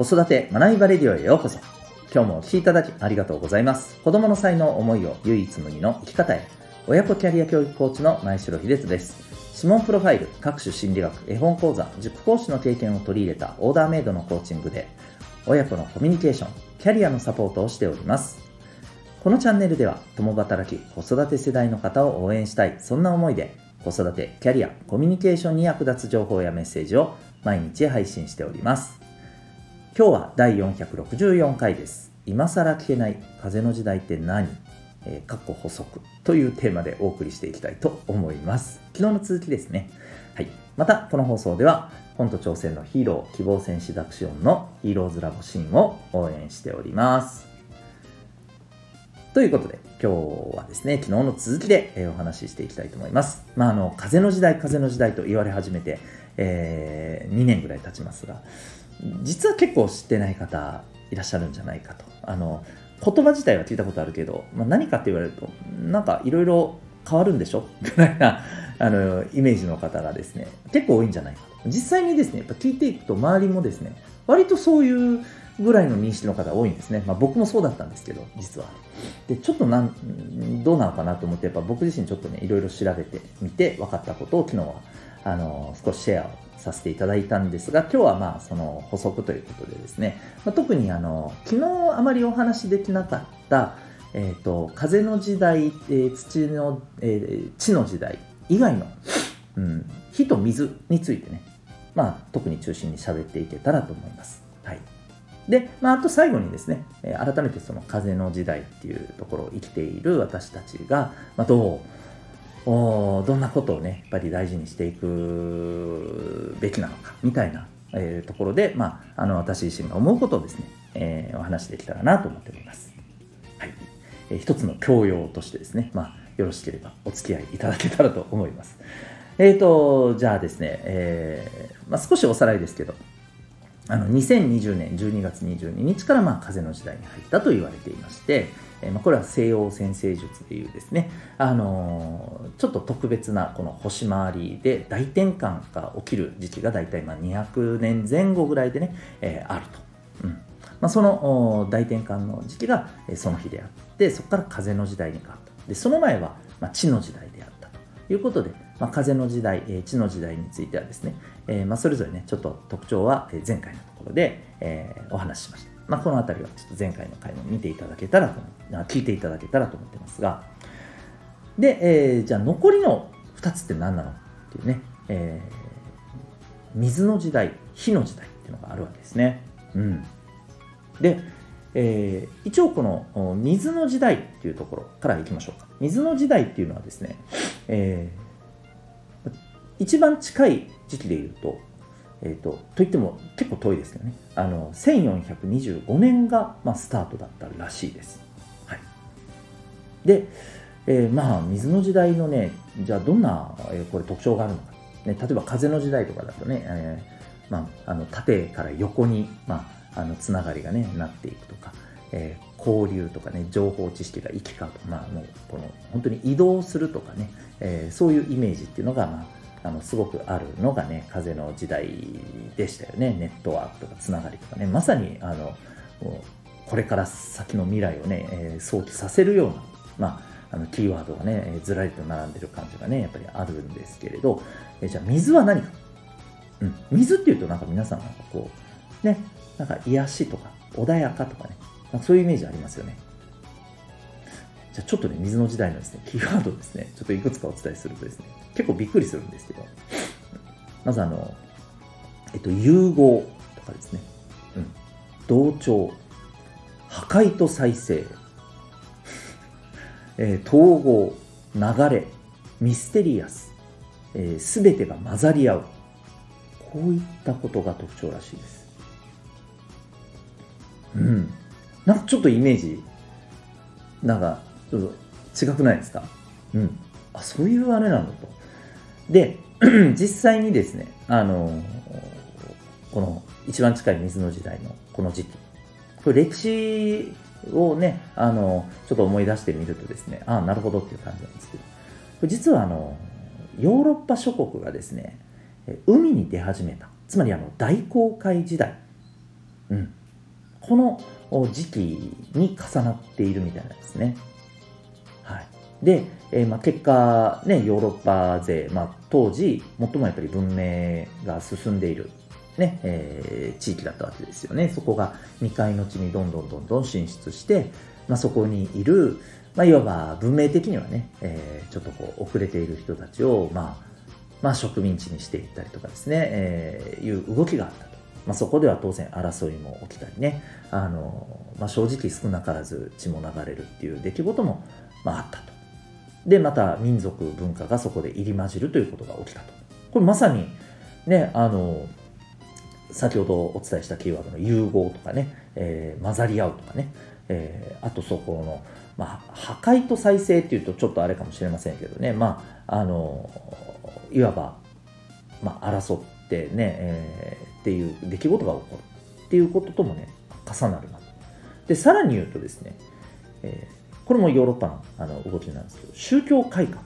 子育て学びバレディオへようこそ。今日もお聴きいただきありがとうございます。子供の才能、思いを唯一無二の生き方へ。親子キャリア教育コーチの前城秀人です。指紋プロファイル、各種心理学、絵本講座、塾講師の経験を取り入れたオーダーメイドのコーチングで、親子のコミュニケーション、キャリアのサポートをしております。このチャンネルでは、共働き、子育て世代の方を応援したい、そんな思いで、子育て、キャリア、コミュニケーションに役立つ情報やメッセージを毎日配信しております。今日は第464回です。今更聞けない風の時代って何？えー、かっこ補足というテーマでお送りしていきたいと思います。昨日の続きですね。はい。また、この放送では、本と挑戦のヒーロー、希望戦士ダクシオンのヒーローズラボシーンを応援しております。ということで、今日はですね、昨日の続きで、えーお話ししていきたいと思います。まあ、あの、風の時代、風の時代と言われ始めて、え2年ぐらい経ちますが、実は結構知ってない方いらっしゃるんじゃないかと。あの、言葉自体は聞いたことあるけど、まあ、何かって言われると、なんかいろいろ変わるんでしょぐらいな、あの、イメージの方がですね、結構多いんじゃないかと。実際にですね、やっぱ聞いていくと周りもですね、割とそういうぐらいの認識の方が多いんですね。まあ僕もそうだったんですけど、実は。で、ちょっとなん、どうなのかなと思って、やっぱ僕自身ちょっとね、いろいろ調べてみて分かったことを昨日は、あの、少しシェアをさせていただいたんですが、今日はまあその補足ということでですね、まあ、特にあの、昨日あまりお話しできなかった、えっ、と、風の時代、えー土の、えー地の時代以外の、うん、火と水についてね、まあ特に中心に喋っていけたらと思います。はい。で、まあ、あと最後にですね、えー改めてその風の時代っていうところを生きている私たちが、まあ、どう、どんなことをね、やっぱり大事にしていくべきなのか、みたいな、えーところで、まあ、あの、私自身が思うことをですね、えーお話しできたらなと思っております。はい。えー一つの教養としてですね、まあ、よろしければお付き合いいただけたらと思います。えーと、じゃあですね、えーまあ、少しおさらいですけど、あの2020年12月22日からまあ風の時代に入ったと言われていまして、えまあ、これは西洋占星術でいうですね、あのーちょっと特別なこの星回りで大転換が起きる時期が大体まあ200年前後ぐらいでね、えーあると。うんまあ、その大転換の時期がその日であって、そこから風の時代に変わった。で、その前はまあ地の時代いうことで、まあ、風の時代、えー地の時代についてはですね、えーまあ、それぞれね、ちょっと特徴は前回のところで、えーお話ししました。まあ、このあたりはちょっと前回の回も見ていただけたらと、聞いていただけたらと思ってますが、で、えーじゃあ残りの2つって何なのっていうね、えー水の時代、火の時代っていうのがあるわけですね。うん。で、えー一応この水の時代っていうところからいきましょうか。水の時代っていうのはですね、えー一番近い時期で言うと、えー、とといっても結構遠いですよね。あの1425年が、まあ、スタートだったらしいです。はい、で、えーまあ水の時代のねじゃあどんな、えーこれ特徴があるのか、ね、例えば風の時代とかだとね、えーまあ、あの縦から横に、まあ、あのつながりがねなっていくとか、えー交流とかね情報知識が行き交うと、まあ、もうこの本当に移動するとかね、えーそういうイメージっていうのが、まあ、あのすごくあるのがね風の時代でしたよね。ネットワークとかつながりとかね。まさにあのこれから先の未来をね、えー想起させるような、まあ、あのキーワードがねえーずらりと並んでる感じがねやっぱりあるんですけれど、えーじゃあ水は何か、うん、水っていうとなんか皆さんなんかこうねなんか癒しとか穏やかとかね。なんかそういうイメージありますよね。じゃあちょっとね水の時代のですねキーワードですね。ちょっといくつかお伝えするとですね結構びっくりするんですけど。まずあのえっと融合とかですね、うん、同調。破壊と再生、えー統合。流れ。ミステリアス。すべ、えー全てが混ざり合う。こういったことが特徴らしいです。うん。なんかちょっとイメージなんかちょっと違くないですか？うん。あそういうあれなんだと。で 実際にですねあのこの一番近い水の時代のこの時期。これ歴史をねあのちょっと思い出してみるとですねああなるほどっていう感じなんですけど。これ実はあのヨーロッパ諸国がですね海に出始めた。つまりあの大航海時代。うん、この時期に重なっているみたいなんですね。はい、で、えー、まあ、結果、ね、ヨーロッパ勢、まあ、当時最もやっぱり文明が進んでいる、ねえー、地域だったわけですよね。そこが未開の地にどんどんどんどん進出して、まあ、そこにいる、まあ、いわば文明的にはね、えー、ちょっとこう遅れている人たちを、まあまあ、植民地にしていったりとかですね、えー、いう動きがあった。まあ、そこでは当然争いも起きたりね、あのまあ、正直少なからず血も流れるっていう出来事も、まあ、あったと。で、また民族、文化がそこで入り混じるということが起きたと。これまさに、ね、あの、先ほどお伝えしたキーワードの融合とかね、えー、混ざり合うとかね、えー、あとそこの、まあ、破壊と再生っていうとちょっとあれかもしれませんけどね、まあ、あの、いわば、まあ、争ってね、えー、っていう出来事が起こるっていうことともね、重なるなと。で、さらに言うとですね、えー、これもヨーロッパのあの動きなんですけど、宗教改革。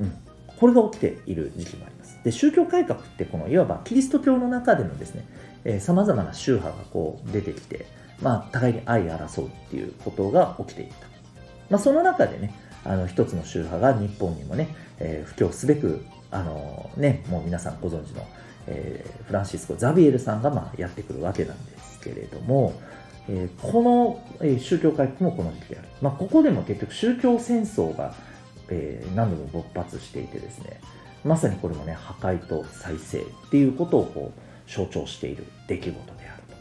うん。これが起きている時期もあります。で、宗教改革ってこのいわばキリスト教の中でのですね、さまざまな宗派がこう出てきて、まあ、互いに相争うっていうことが起きていた。まあ、その中でね、あの一つの宗派が日本にもね、えー、布教すべく、あのね、もう皆さんご存知の、えー、フランシスコ・ザビエルさんがまあやってくるわけなんですけれども、えー、この、えー、宗教改革もこの時期である。まあ、ここでも結局宗教戦争が、えー、何度も勃発していてですね、まさにこれもね、破壊と再生っていうことをこう象徴している出来事であると。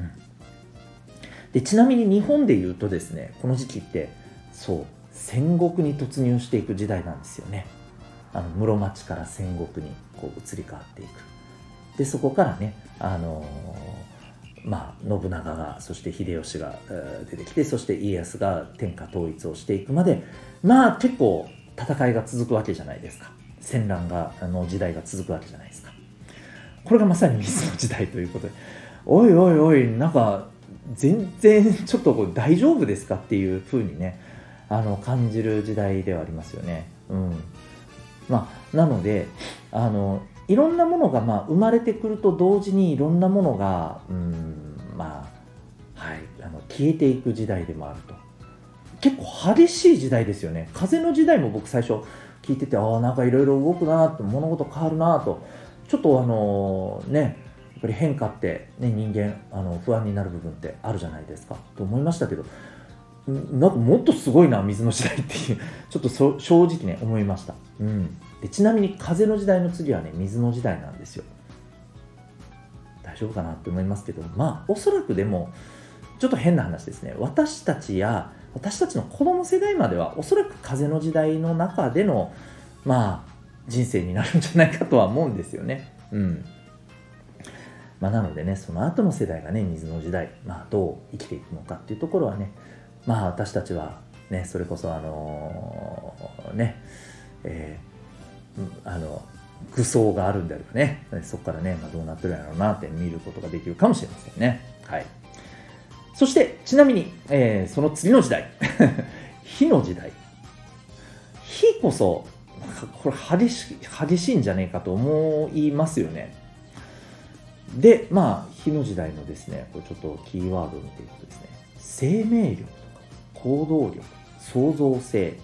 うん、でちなみに日本で言うとですね、この時期って、そう、戦国に突入していく時代なんですよね。あの室町から戦国にこう移り変わっていく。で、そこからね、あの、まあ、信長が、そして秀吉が出てきて、そして家康が天下統一をしていくまで、まあ結構戦いが続くわけじゃないですか。戦乱が、の時代が続くわけじゃないですか。これがまさに水の時代ということで、おいおいおい、なんか、全然ちょっと大丈夫ですかっていうふうにね、あの感じる時代ではありますよね。うんまあ、なのであのいろんなものがまあ生まれてくると同時にいろんなものが、うんまあはい、あの消えていく時代でもあると。結構激しい時代ですよね。風の時代も僕最初聞いててああなんかいろいろ動くなと物事変わるなと。ちょっとあのねやっぱり変化って、ね、人間あの不安になる部分ってあるじゃないですか。と思いましたけどなんかもっとすごいな、水の時代っていう、ちょっと正直ね、思いました。うん。でちなみに風の時代の次はね、水の時代なんですよ。大丈夫かなって思いますけど、まあ、おそらくでも、ちょっと変な話ですね。私たちや、私たちの子供世代までは、おそらく風の時代の中での、まあ、人生になるんじゃないかとは思うんですよね。うん。まあ、なのでね、その後の世代がね、水の時代、まあ、どう生きていくのかっていうところはね、まあ私たちはねそれこそあのー、ねえー、あの愚装があるんであればねそこからね、まあ、どうなってるんやろうなって見ることができるかもしれませんね。はい。そしてちなみに、えー、その次の時代。火の時代。火こそこれ激し激しいんじゃねえかと思いますよね。でまあ火の時代のですねこれちょっとキーワードを見ていくとですね生命力とか行動力、創造性、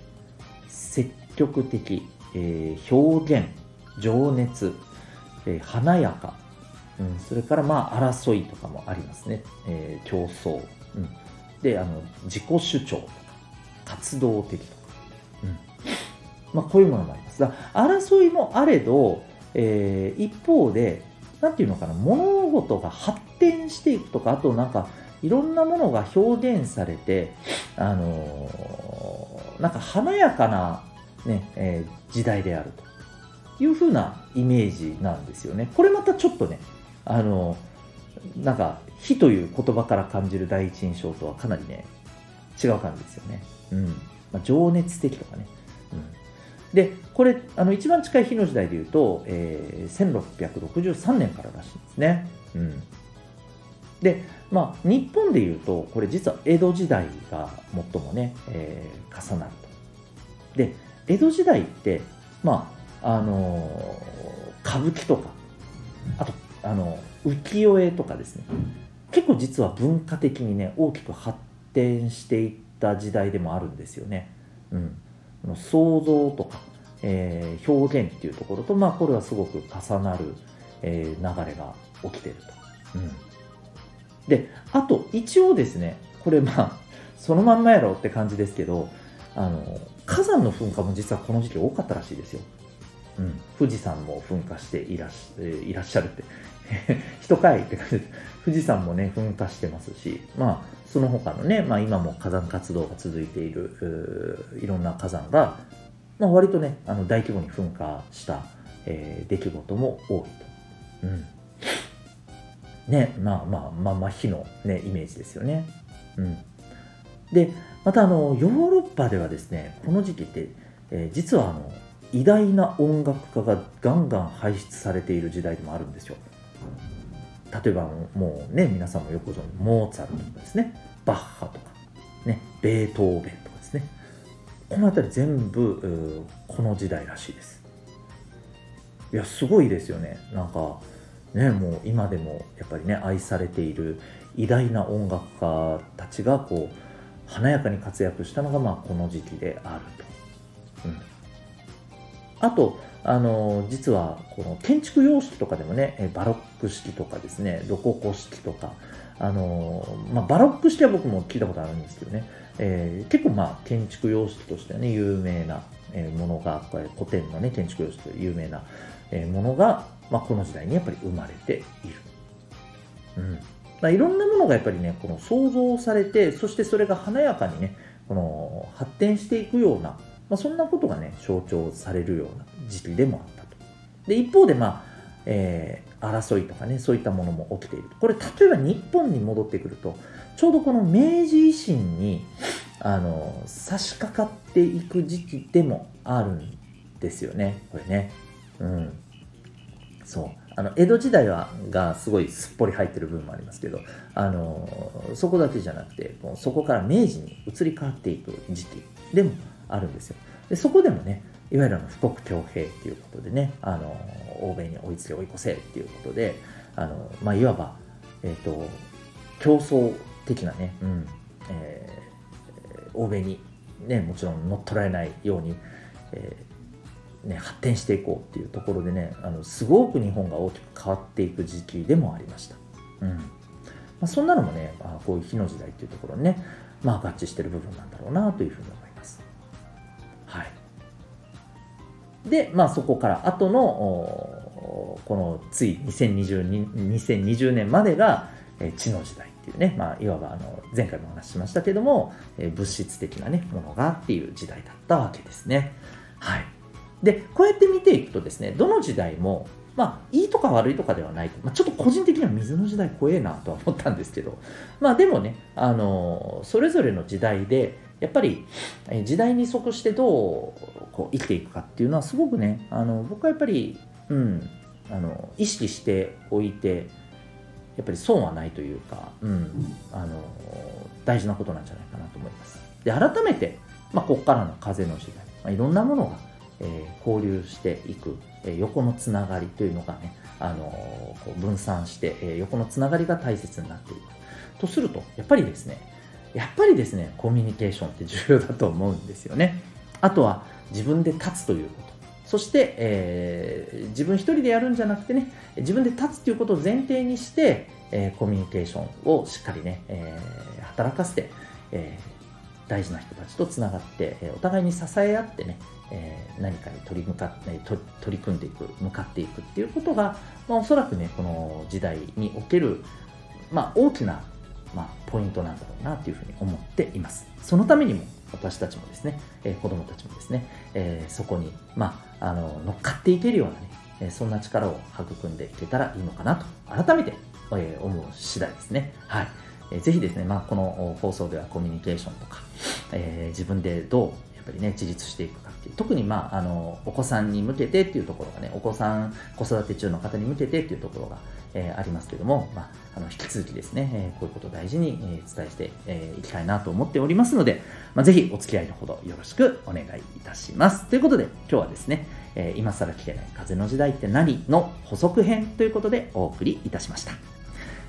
積極的、えー、表現、情熱、えー、華やか、うん、それからまあ争いとかもありますね。えー、競争、うん。で、あの、自己主張とか、活動的とか、うん。まあこういうものもあります。だ争いもあれど、えー、一方で、なんていうのかな、物事が発展していくとか、あとなんか、いろんなものが表現されて、あのー、なんか華やかな、ねえー、時代であるというふうなイメージなんですよね。これまたちょっとね、あの、なんか、火という言葉から感じる第一印象とはかなりね、違う感じですよね。うん。まあ、情熱的とかね。うん。で、これ、あの、一番近い火の時代で言うと、えー、1663年かららしいんですね。うん。で、まあ、日本でいうと、これ実は江戸時代が最もね、えー、重なると。で、江戸時代って、まあ、あのー、歌舞伎とか、あと、あの、浮世絵とかですね結構実は文化的にね大きく発展していった時代でもあるんですよね。うん、想像とか、えー、表現っていうところと、まあ、これはすごく重なる、えー、流れが起きてると。うん、であと一応ですねこれまあそのまんまやろって感じですけどあの火山の噴火も実はこの時期多かったらしいですよ。うん、富士山も噴火していらっいらっしゃるって 人かいって感じです。富士山もね、噴火してますし、まあ、その他のね、まあ今も火山活動が続いている、いろんな火山が、まあ割とね、あの大規模に噴火した、えー、出来事も多いと。うん。ね、まあまあ、まあ、まあ、火のね、イメージですよね。うん。で、またあの、ヨーロッパではですね、この時期って、えー、実はあの、偉大な音楽家がガンガン輩出されている時代でもあるんですよ。例えばもうね皆さんもよくご存知モーツァルトとかですね。バッハとか、ね、ベートーベンとかですね。この辺り全部この時代らしいです。いやすごいですよね。なんかねもう今でもやっぱりね愛されている偉大な音楽家たちがこう華やかに活躍したのがまあこの時期であると、うん、あとあの実はこの建築様式とかでもねバロック式とかですねロココ式とかあの、まあ、バロック式は僕も聞いたことあるんですけどね、えー、結構まあ建築様式としてはね有名なものがこれ古典のね建築様式で有名なものが、まあ、この時代にやっぱり生まれている。うん。まあ、いろんなものがやっぱりねこの想像されてそしてそれが華やかにねこの発展していくようなまあ、そんなことがね、象徴されるような時期でもあったと。で、一方で、まあ、えー、争いとかね、そういったものも起きている。これ、例えば日本に戻ってくると、ちょうどこの明治維新に、あの、差し掛かっていく時期でもあるんですよね、これね。うん。そう。あの江戸時代はがすごいすっぽり入ってる部分もありますけどあのそこだけじゃなくてもうそこから明治に移り変わっていく時期でもあるんですよ。でそこでもね、いわゆるの富国強兵っていうことでね、あの欧米に追いつけ追い越せっていうことで、あのまあ、いわば、えーと、競争的なね、うんえー、欧米に、ね、もちろん乗っ取られないように、えーね、発展していこうっていうところでねあのすごく日本が大きく変わっていく時期でもありました。うんまあ、そんなのもね、まあ、こういう火の時代っていうところにね、まあ、合致してる部分なんだろうなというふうに思います。はい、で、まあ、そこから後のこのつい 2020, 2020年までが、え知の時代っていうね、まあ、いわばあの前回もお話ししましたけども、え物質的な、ね、ものがっていう時代だったわけですね。はい、でこうやって見ていくとですねどの時代もまあ、いいとか悪いとかではないまあ、ちょっと個人的には水の時代怖えなとは思ったんですけど、まあでもね、あのそれぞれの時代で、やっぱり時代に即してどうこう生きていくかっていうのはすごくねあの僕はやっぱり、うん、あの意識しておいてやっぱり損はないというか、うん、あの大事なことなんじゃないかなと思います。で改めて、まあ、ここからの風の時代、まあ、いろんなものが、え、交流していく、え、横のつながりというのがねあのこう分散して、え、横のつながりが大切になっていくとするとやっぱりですねやっぱりですね、コミュニケーションって重要だと思うんですよね。あとは自分で立つということ。そして、えー、自分一人でやるんじゃなくてね、自分で立つということを前提にして、えー、コミュニケーションをしっかりね、えー、働かせて、え大事な人たちとつながって、えお互いに支え合ってね、え何かに取り向かって、取り組んでいく、向かっていくっていうことが、まあ、おそらくね、この時代における、まあ、大きなまあ、ポイントなんだろうなというふうに思っています。そのためにも私たちもですね、えー、子供たちもですね、えー、そこに、まあ、あの乗っかっていけるようなね、え、そんな力を育んでいけたらいいのかなと改めて、え、思う次第ですね。はい。えー、ぜひですね、まあ、この放送ではコミュニケーションとか、えー、自分でどうやっぱりね、自立していくかっていう、特にまあ、あの、お子さんに向けてっていうところがね、お子さん、子育て中の方に向けてっていうところが、えー、ありますけども、まあ、あの引き続きですね、えー、こういうことを大事に、えー、伝えてい、えー、きたいなと思っておりますので、まあ、ぜひお付き合いのほどよろしくお願いいたします。ということで、今日はですね、えー、今更聞けない風の時代って何の補足編ということでお送りいたしました。